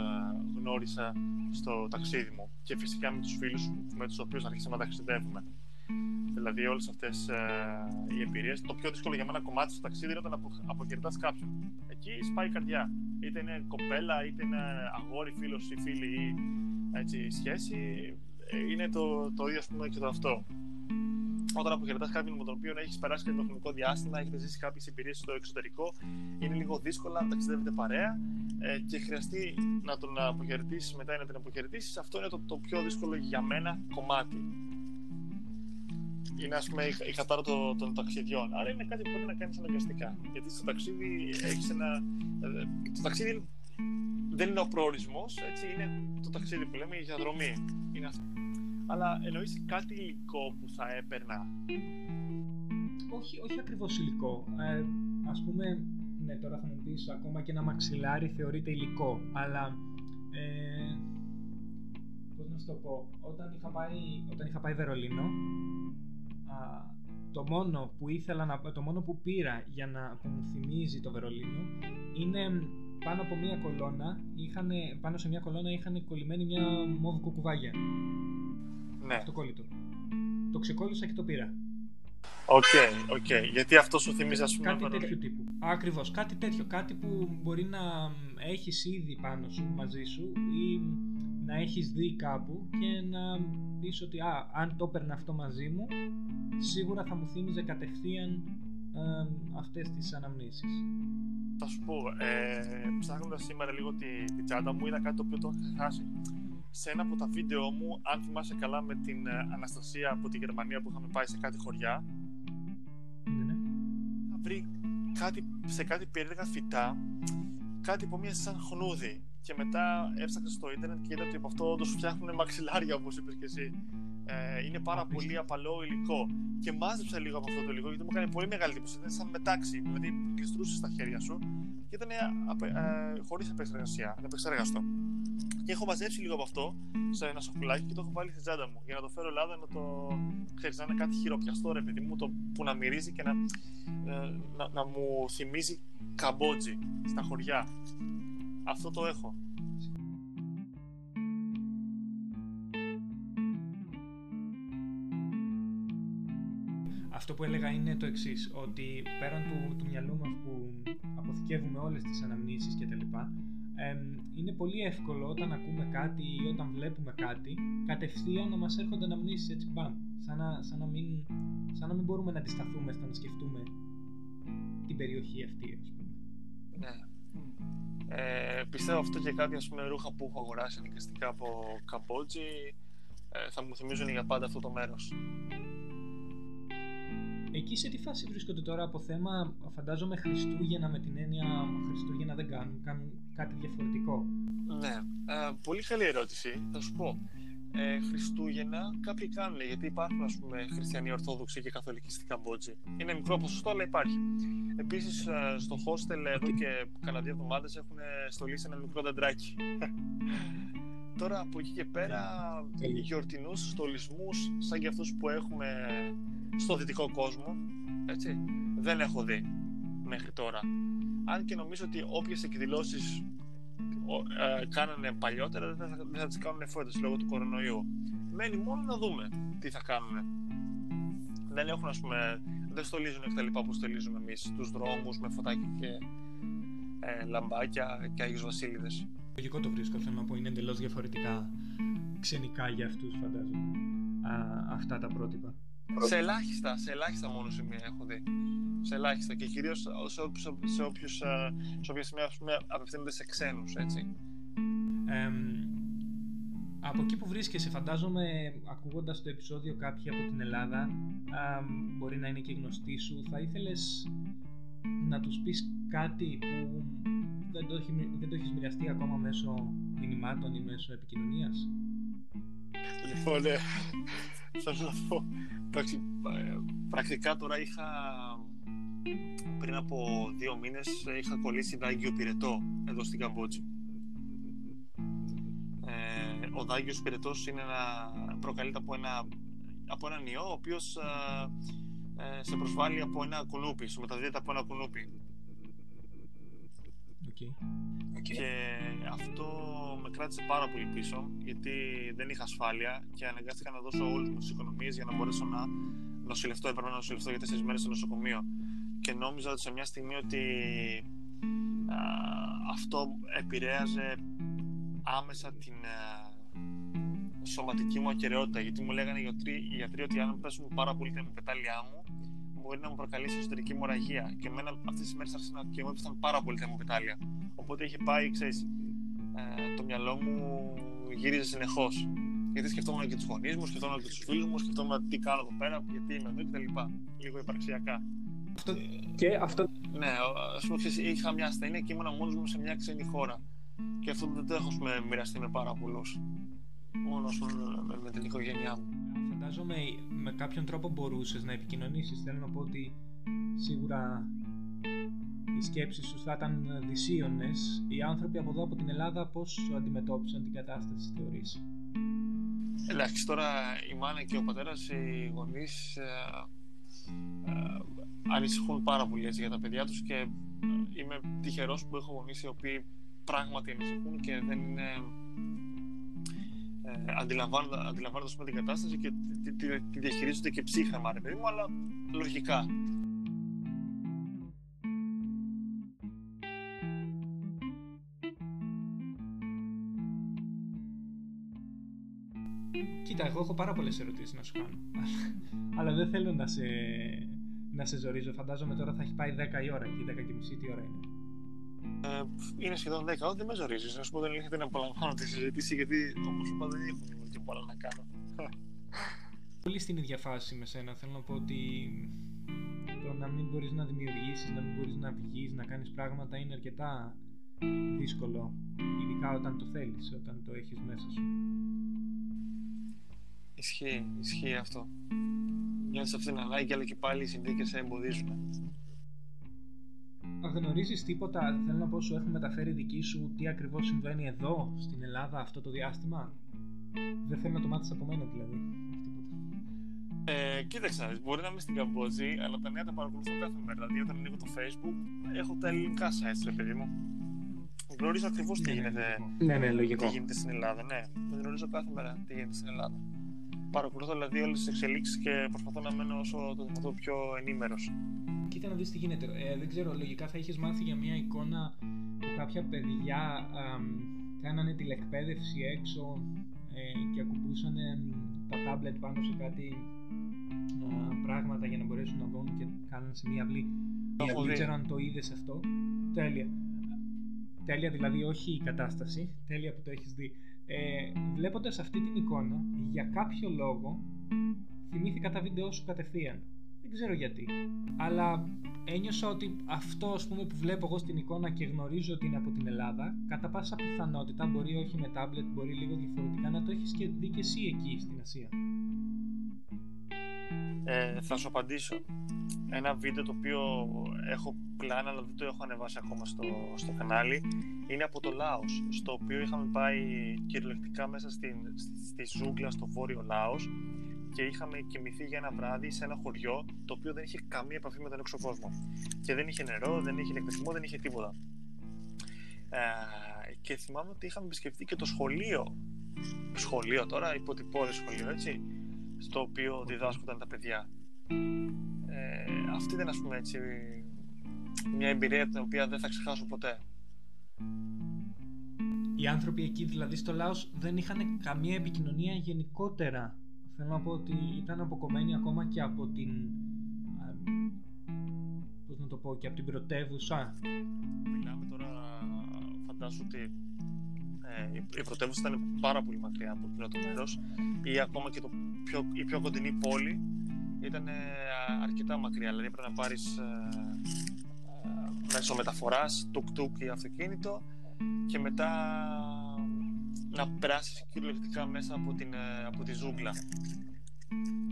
Speaker 2: γνώρισα στο ταξίδι μου και φυσικά με τους φίλους με τους οποίους αρχίσαμε να ταξιδεύουμε. Δηλαδή, όλες αυτές οι εμπειρίες. Το πιο δύσκολο για μένα κομμάτι στο ταξίδι είναι όταν αποκαιρετάς κάποιον. Εκεί σπάει η καρδιά. Είτε είναι κοπέλα, είτε είναι αγόρι, φίλος ή φίλη ή έτσι, σχέση είναι το, το ίδιο πούμε, και το αυτό. Όταν αποχαιρετά κάποιον με τον οποίο έχεις περάσει και το χρονικό διάστημα, έχετε ζήσει κάποιες εμπειρίες στο εξωτερικό, είναι λίγο δύσκολο να ταξιδεύετε παρέα ε, και χρειαστεί να τον αποχαιρετήσει μετά ή να την αποχαιρετήσει. Αυτό είναι το, το πιο δύσκολο για μένα κομμάτι. Είναι ας πούμε η κατάρα των, των ταξιδιών. Άρα είναι κάτι που μπορεί να κάνεις αναγκαστικά. Γιατί στο ταξίδι έχεις ένα. Ε, το ταξίδι δεν είναι ο προορισμός, έτσι είναι το ταξίδι που λέμε, η διαδρομή. Είναι αυτό. Αλλά εννοείς κάτι υλικό που θα έπαιρνα.
Speaker 1: Όχι, όχι ακριβώς υλικό. Ε, ας πούμε, ναι, τώρα θα μου πεις ακόμα και ένα μαξιλάρι θεωρείται υλικό, αλλά ε, πώς να σου το πω, όταν είχα πάει, όταν είχα πάει Βερολίνο, α, το μόνο που ήθελα να, το μόνο που πήρα για να που μου θυμίζει το Βερολίνο είναι πάνω από μια κολόνα, είχαν, πάνω σε μια κολόνα είχαν κολλημένη μια μόβ κουκουβάγια.
Speaker 2: Ναι.
Speaker 1: Αυτοκόλλητο. Το ξεκόλλησα και το πήρα.
Speaker 2: Ok, okay, ok. Okay. Γιατί αυτό σου θυμίζει, ας πούμε.
Speaker 1: Κάτι τέτοιο τύπου. Ακριβώς. Κάτι τέτοιο. Κάτι που μπορεί να έχεις ήδη πάνω σου μαζί σου ή να έχεις δει κάπου και να πεις ότι α, αν το έπαιρνα αυτό μαζί μου, σίγουρα θα μου θύμιζε κατευθείαν ε, αυτές τις αναμνήσεις.
Speaker 2: Θα σου πω, ε, ψάχνοντας σήμερα λίγο τη, την τσάντα μου, είδα κάτι το οποίο το έχω χάσει σε ένα από τα βίντεο μου, αν θυμάσαι καλά με την ε, Αναστασία από τη Γερμανία που είχαμε πάει σε κάτι χωριά,
Speaker 1: ναι.
Speaker 2: θα βρει κάτι, σε κάτι περίεργα φυτά, κάτι που μοιάζει σαν χνούδι. Και μετά έψαξα στο ίντερνετ και είδα ότι από αυτό όντως φτιάχνουν μαξιλάρια, όπως είπες και εσύ. Ε, είναι πάρα πολύ απαλό υλικό. Και μάζεψα λίγο από αυτό το υλικό γιατί μου έκανε πολύ μεγάλη εντύπωση. Ήταν σαν μετάξι, δηλαδή κλειστρούσες στα χέρια σου και ήταν ε, ε, χωρίς επεξεργασία, ανεπεξεργαστό. Και έχω μαζέψει λίγο από αυτό σε ένα σοκουλάκι και το έχω βάλει στη τσάντα μου για να το φέρω Ελλάδα να το ξέρεις, να είναι κάτι χειροπιαστό ρε παιδί μου, το, που να μυρίζει και να, ε, να, να μου θυμίζει καμπότζι στα χωριά. Αυτό το έχω.
Speaker 1: Αυτό που έλεγα είναι το εξής, ότι πέραν του, του μυαλού μας που αποθηκεύουμε όλες τις αναμνήσεις και τα λοιπά, είναι πολύ εύκολο όταν ακούμε κάτι ή όταν βλέπουμε κάτι, κατευθείαν να μας έρχονται αναμνήσεις έτσι μπαμ, σαν να, σαν να, μην, σαν να μην μπορούμε να αντισταθούμε στο να σκεφτούμε την περιοχή αυτή, ας πούμε.
Speaker 2: Ναι. Ε, πιστεύω αυτό και κάποια ας πούμε, ρούχα που έχω αγοράσει αναγκαστικά από Καμπότζη ε, θα μου θυμίζουν για πάντα αυτό το μέρος.
Speaker 1: Εκεί σε τι φάση βρίσκονται τώρα από θέμα, φαντάζομαι Χριστούγεννα με την έννοια Χριστούγεννα δεν κάνουν, κάνουν κάτι διαφορετικό.
Speaker 2: Ναι, ε, πολύ καλή ερώτηση. Θα σου πω. Ε, Χριστούγεννα κάποιοι κάνουν γιατί υπάρχουν ας πούμε, χριστιανοί Ορθόδοξοι και Καθολικοί στην Καμπότζη. Είναι μικρό ποσοστό, αλλά υπάρχει. Επίσης, ε, στο hostel εδώ και κανένα δύο εβδομάδες έχουν στολίσει ένα μικρό δεντράκι. [laughs] Τώρα από εκεί και πέρα, γιορτινούς στολισμούς σαν και αυτούς που έχουμε στο δυτικό κόσμο, έτσι, δεν έχω δει μέχρι τώρα. Αν και νομίζω ότι όποιες εκδηλώσεις ε, κάνανε παλιότερα δεν θα, δεν θα τις κάνουν φέτος λόγω του κορονοϊού. Μένει μόνο να δούμε τι θα κάνουν. Δεν έχουν ας πούμε, δεν στολίζουν τα λοιπά που στολίζουμε εμείς τους δρόμους με φωτάκια και ε, λαμπάκια και Άγιους Βασίλειδες.
Speaker 1: Λογικό το βρίσκω, θέλω να πω, είναι εντελώς διαφορετικά ξενικά για αυτούς φαντάζομαι α, αυτά τα πρότυπα.
Speaker 2: Σε ελάχιστα, σε ελάχιστα μόνο σημεία έχω δει. Σε ελάχιστα και κυρίως σε, σε, όποιους, ε, σε όποια σημεία απευθύνονται σε ξένους, έτσι.
Speaker 1: από εκεί που βρίσκεσαι, φαντάζομαι, ακούγοντας το επεισόδιο κάποιοι από την Ελλάδα, μπορεί να είναι και γνωστοί σου, θα ήθελες να τους πεις κάτι που δεν το, έχει, δεν το έχεις μοιραστεί ακόμα μέσω μηνυμάτων ή μέσω επικοινωνίας;
Speaker 2: Λοιπόν, ε, [laughs] θα να πω, Εντάξει, πρακτικά τώρα είχα πριν από δύο μήνες είχα κολλήσει δάγκιο πυρετό εδώ στην Καμπότζη. Ε, ο δάγκιος πυρετός είναι ένα, προκαλείται από ένα, από έναν ιό ο οποίος ε, ε, σε προσβάλλει από ένα κουνούπι, σου μεταδίδεται από ένα κουνούπι.
Speaker 1: Okay.
Speaker 2: Και αυτό με κράτησε πάρα πολύ πίσω γιατί δεν είχα ασφάλεια και αναγκάστηκα να δώσω όλες μου τις οικονομίες για να μπορέσω να νοσηλευτώ. Έπρεπε να νοσηλευτώ για τέσσερις μέρες στο νοσοκομείο. Και νόμιζα ότι σε μια στιγμή ότι α, αυτό επηρέαζε άμεσα την α, σωματική μου ακαιρεότητα. Γιατί μου λέγανε οι γιατροί, οι γιατροί ότι αν πέσουν πάρα πολύ τα πετάλια μου, μπορεί να μου προκαλέσει εσωτερική μοραγία. Και εμένα αυτές τις μέρες άρχισαν και μου έπεσαν πάρα πολύ τα πετάλια. Οπότε είχε πάει, ξέρεις, ε, το μυαλό μου γύριζε συνεχώς. Γιατί σκεφτόμουν και τους γονείς μου, σκεφτόμουν και τους φίλους μου, σκεφτόμουν τι κάνω εδώ πέρα, γιατί είμαι εδώ κτλ. Λίγο υπαρξιακά.
Speaker 1: Αυτό... Και αυτό.
Speaker 2: Ναι, ας πούμε, είχα μια ασθένεια και ήμουν μόνος μου σε μια ξένη χώρα. Και αυτό δεν το έχω μοιραστεί με πάρα πολλούς. Μόνος με, με την οικογένειά μου.
Speaker 1: Φαντάζομαι με κάποιον τρόπο μπορούσες να επικοινωνήσεις. Θέλω να πω ότι σίγουρα οι σκέψεις σου θα ήταν δυσίωνες, οι άνθρωποι από εδώ από την Ελλάδα πώς αντιμετώπισαν την κατάσταση θεωρείς;
Speaker 2: Εντάξει, τώρα η μάνα και ο πατέρας, οι γονείς ε, ε, ανησυχούν πάρα πολύ έτσι, για τα παιδιά τους και ε, είμαι τυχερός που έχω γονείς οι οποίοι πράγματι ανησυχούν και δεν είναι ε, αντιλαμβάνοντας, αντιλαμβάνοντας την κατάσταση και τη, τη, τη διαχειρίζονται και ψύχραμα, ρε παιδί μου, αλλά λογικά.
Speaker 1: Κοίτα, εγώ έχω πάρα πολλές ερωτήσεις να σου κάνω. [laughs] Αλλά δεν θέλω να σε, να σε ζορίζω. Φαντάζομαι τώρα θα έχει πάει 10 η ώρα και 10 και μισή τι ώρα είναι.
Speaker 2: Ε, είναι σχεδόν 10, όχι δεν με ζορίζεις. Να σου πω δεν έρχεται να απολαμβάνω τη συζήτηση γιατί όπως είπα δεν έχω και πολλά να κάνω. [laughs]
Speaker 1: Πολύ στην ίδια φάση με σένα. Θέλω να πω ότι το να μην μπορείς να δημιουργήσεις, να μην μπορείς να βγεις, να κάνεις πράγματα είναι αρκετά δύσκολο. Ειδικά όταν το θέλεις, όταν το έχεις μέσα σου.
Speaker 2: Ισχύει, ισχύει αυτό. Νιώθεις αυτήν την ανάγκη, αλλά και πάλι οι συνθήκες σε εμποδίζουν.
Speaker 1: Γνωρίζεις τίποτα, θέλω να πω, σου έχουν μεταφέρει δική σου τι ακριβώς συμβαίνει εδώ, στην Ελλάδα, αυτό το διάστημα; Δεν θέλω να το μάθεις από μένα, δηλαδή.
Speaker 2: Ε, κοίταξα, μπορεί να είμαι στην Καμπότζη, αλλά τα νέα τα παρακολουθώ κάθε μέρα. Δηλαδή, όταν ανοίγω το Facebook, έχω τα ελληνικά sites, ρε παιδί μου. Γνωρίζω ακριβώς τι, ναι, ναι, γίνεται,
Speaker 1: ναι, ναι, λογικό.
Speaker 2: τι γίνεται στην Ελλάδα. Ναι, γνωρίζω κάθε μέρα τι γίνεται στην Ελλάδα παρακολουθώ δηλαδή όλες τις εξελίξεις και προσπαθώ να μένω όσο το δυνατόν πιο ενήμερος.
Speaker 1: Κοίτα να δεις τι γίνεται. Ε, δεν ξέρω, λογικά θα έχει μάθει για μια εικόνα που κάποια παιδιά α, κάνανε τηλεκπαίδευση έξω ε, και ακουμπούσαν τα τάμπλετ πάνω σε κάτι α, πράγματα για να μπορέσουν να δουν και κάνανε σε μια αυλή. Δεν ξέρω αν το είδες αυτό; Τέλεια. Τέλεια δηλαδή όχι η κατάσταση, τέλεια που το έχεις δει. Ε, βλέποντας αυτή την εικόνα, για κάποιο λόγο θυμήθηκα τα βίντεο σου κατευθείαν. Δεν ξέρω γιατί. Αλλά ένιωσα ότι αυτό ας πούμε, που βλέπω εγώ στην εικόνα και γνωρίζω ότι είναι από την Ελλάδα, κατά πάσα πιθανότητα μπορεί όχι με τάμπλετ, μπορεί λίγο διαφορετικά να το έχεις και δει και εσύ εκεί στην Ασία.
Speaker 2: Ε, θα σου απαντήσω. Ένα βίντεο το οποίο έχω πλάνα αλλά δεν το έχω ανεβάσει ακόμα στο, στο κανάλι είναι από το Λάος στο οποίο είχαμε πάει κυριολεκτικά μέσα στην, στη ζούγκλα στο βόρειο Λάος και είχαμε κοιμηθεί για ένα βράδυ σε ένα χωριό το οποίο δεν είχε καμία επαφή με τον έξω κόσμο και δεν είχε νερό, δεν είχε ηλεκτρισμό, δεν είχε τίποτα. Ε, και θυμάμαι ότι είχαμε επισκεφτεί και το σχολείο σχολείο τώρα, υποτυπώδη σχολείο έτσι στο οποίο διδάσκονταν τα παιδιά ε, αυτή ήταν ας πούμε έτσι μια εμπειρία την οποία δεν θα ξεχάσω ποτέ.
Speaker 1: Οι άνθρωποι εκεί δηλαδή στο Λάος δεν είχαν καμία επικοινωνία γενικότερα. Θέλω να πω ότι ήταν αποκομμένοι ακόμα και από την... Πώς να το πω, και από την πρωτεύουσα.
Speaker 2: Μιλάμε τώρα, φαντάσου ότι ε, η πρωτεύουσα ήταν πάρα πολύ μακριά από εκείνο το μέρος ή ακόμα και το πιο, η πιο κοντινή πόλη ήταν αρκετά μακριά, δηλαδή πρέπει να πάρεις ε, μέσω μεταφοράς, τουκ-τουκ ή αυτοκίνητο και μετά να περάσεις κυριολεκτικά μέσα από, την, ε, από τη ζούγκλα.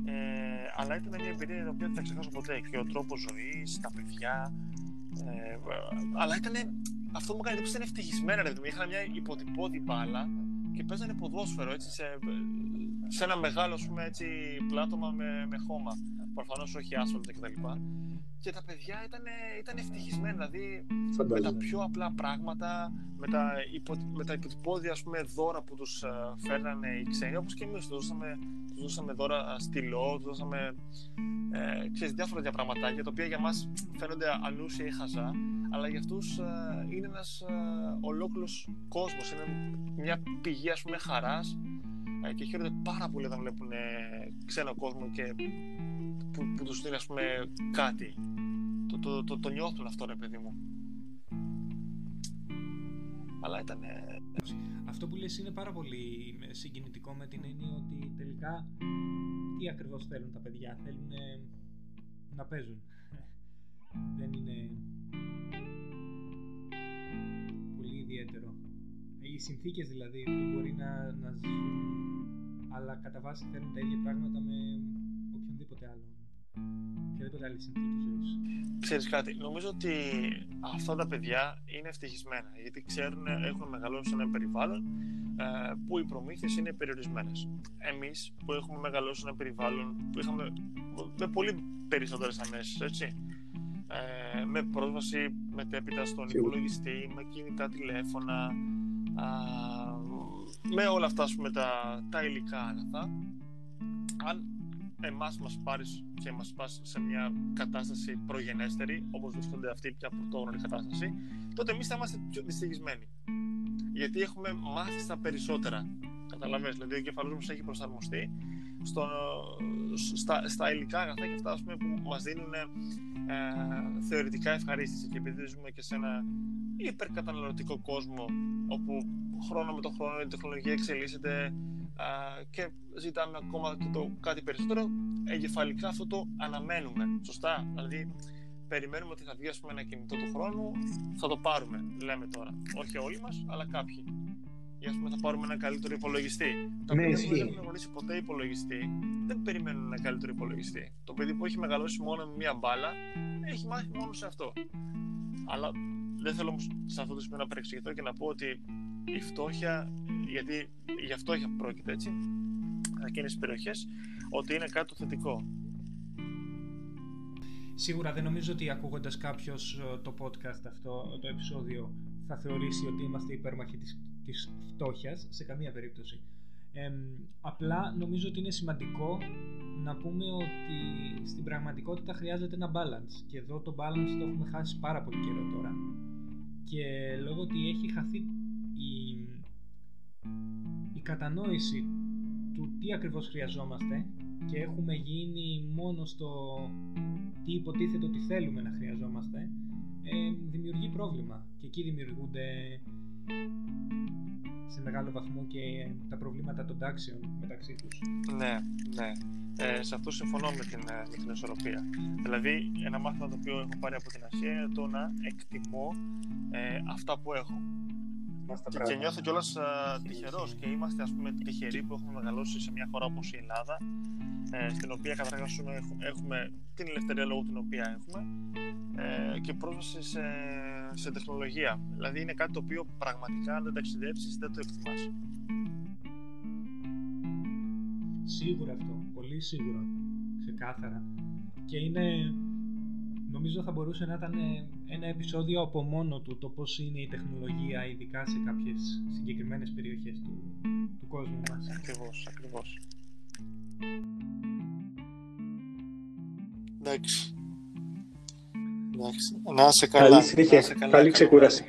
Speaker 2: Ε, αλλά ήταν μια εμπειρία την οποία δεν θα ξεχάσω ποτέ και ο τρόπος ζωής, τα παιδιά ε, αλλά ήταν αυτό που μου έκανε εντύπωση ήταν ευτυχισμένα ρε, είχαν μια υποτυπώδη μπάλα και παίζανε ποδόσφαιρο έτσι, σε, σε ένα μεγάλο πούμε, έτσι, πλάτωμα με, με χώμα. Προφανώς όχι άσφαλτα κτλ και τα παιδιά ήταν, ήταν ευτυχισμένα, δηλαδή με τα πιο απλά πράγματα, με τα, υπο, με τα υποτυπώδια ας πούμε, δώρα που τους uh, φέρνανε οι ξένοι, όπως και εμείς τους δώσαμε, τους δώσαμε δώρα στυλό, τους δώσαμε ε, ξέρεις, διάφορα τέτοια πραγματάκια, τα οποία για μας φαίνονται ανούσια ή χαζά, αλλά για αυτούς uh, είναι ένας uh, ολόκληρος κόσμος, είναι μια πηγή ας πούμε χαράς και χαίρονται πάρα πολύ όταν βλέπουν ξένο κόσμο και που, που τους δίνει ας πούμε κάτι. Το, το, το, το νιώθουν αυτό ρε παιδί μου. Αλλά ήταν
Speaker 1: αυτό που λες είναι πάρα πολύ συγκινητικό με την έννοια ότι τελικά τι ακριβώς θέλουν τα παιδιά; Θέλουν να παίζουν. Δεν είναι πολύ ιδιαίτερο. Οι συνθήκες δηλαδή που μπορεί να, να ζουν αλλά κατά βάση θέλουν τα ίδια πράγματα με οποιονδήποτε άλλο οποιαδήποτε άλλη συνθήκη ζωής.
Speaker 2: Ξέρεις κάτι, νομίζω ότι αυτά τα παιδιά είναι ευτυχισμένα γιατί ξέρουν, έχουν μεγαλώσει σε ένα περιβάλλον ε, που οι προμήθειες είναι περιορισμένες. Εμείς που έχουμε μεγαλώσει σε ένα περιβάλλον που είχαμε με πολύ περισσότερες αμέσεις, έτσι. Ε, με πρόσβαση μετέπειτα στον υπολογιστή, με κινητά τηλέφωνα, α, με όλα αυτά πούμε, τα, τα υλικά αγαθά. Αν εμάς μας πάρεις και μας πας σε μια κατάσταση προγενέστερη, όπως βρίσκονται αυτή πια πρωτόγνωρη κατάσταση, τότε εμείς θα είμαστε πιο δυστυχισμένοι. Γιατί έχουμε μάθει στα περισσότερα. Καταλαβαίνεις, δηλαδή ο κεφαλός μας έχει προσαρμοστεί στο, στα, στα υλικά αγαθά και αυτά πούμε, που μας δίνουν ε, θεωρητικά ευχαρίστηση και επειδή ζούμε και σε ένα υπερκαταναλωτικό κόσμο όπου χρόνο με τον χρόνο η τεχνολογία εξελίσσεται και ζητάμε ακόμα και το κάτι περισσότερο, εγκεφαλικά αυτό το αναμένουμε. Σωστά. Δηλαδή, περιμένουμε ότι θα βγει πούμε, ένα κινητό του χρόνου, θα το πάρουμε, λέμε τώρα. Όχι όλοι μας, αλλά κάποιοι. Ή ας πούμε, θα πάρουμε ένα καλύτερο υπολογιστή. Τα ναι, παιδιά που δεν έχουν γνωρίσει ποτέ υπολογιστή, δεν περιμένουν ένα καλύτερο υπολογιστή. Το παιδί που έχει μεγαλώσει μόνο με μία μπάλα, έχει μάθει μόνο σε αυτό. Αλλά δεν θέλω όμως σε αυτό το σημείο να παρεξηγηθώ και να πω ότι η φτώχεια, γιατί για φτώχεια πρόκειται έτσι, εκείνες τις περιοχές, ότι είναι κάτι το θετικό.
Speaker 1: Σίγουρα δεν νομίζω ότι ακούγοντας κάποιος ε, το podcast αυτό, το επεισόδιο, θα θεωρήσει ότι είμαστε υπέρμαχοι της, της φτώχειας, σε καμία περίπτωση. απλά νομίζω ότι είναι σημαντικό να πούμε ότι στην πραγματικότητα χρειάζεται ένα balance και εδώ το balance το έχουμε χάσει πάρα πολύ καιρό τώρα και λόγω ότι έχει χαθεί η, η κατανόηση του τι ακριβώς χρειαζόμαστε και έχουμε γίνει μόνο στο τι υποτίθεται ότι θέλουμε να χρειαζόμαστε ε, δημιουργεί πρόβλημα και εκεί δημιουργούνται σε μεγάλο βαθμό και τα προβλήματα των τάξεων μεταξύ τους.
Speaker 2: Ναι, ναι. Ε, σε αυτό συμφωνώ με την, ε, με την ισορροπία. Δηλαδή, ένα μάθημα το οποίο έχω πάρει από την Ασία είναι το να εκτιμώ ε, αυτά που έχω. Και, και νιώθω κιόλας τυχερός και είμαστε ας πούμε τυχεροί που έχουμε μεγαλώσει σε μια χώρα όπως η Ελλάδα, ε, στην οποία καταρχάς έχουμε, έχουμε την ελευθερία λόγω την οποία έχουμε ε, και πρόσβαση σε, σε τεχνολογία. Δηλαδή είναι κάτι το οποίο πραγματικά αν δεν ταξιδέψεις δεν το εκτιμάς.
Speaker 1: Σίγουρα αυτό, πολύ σίγουρα, ξεκάθαρα. Και είναι, νομίζω θα μπορούσε να ήταν ε, ένα επεισόδιο από μόνο του το πώς είναι η τεχνολογία ειδικά σε κάποιες συγκεκριμένες περιοχές του, του κόσμου μας.
Speaker 2: Ακριβώς, ακριβώς. Εντάξει. Εντάξει. Να σε καλά.
Speaker 3: Καλή συνέχεια. Ξεκούραση.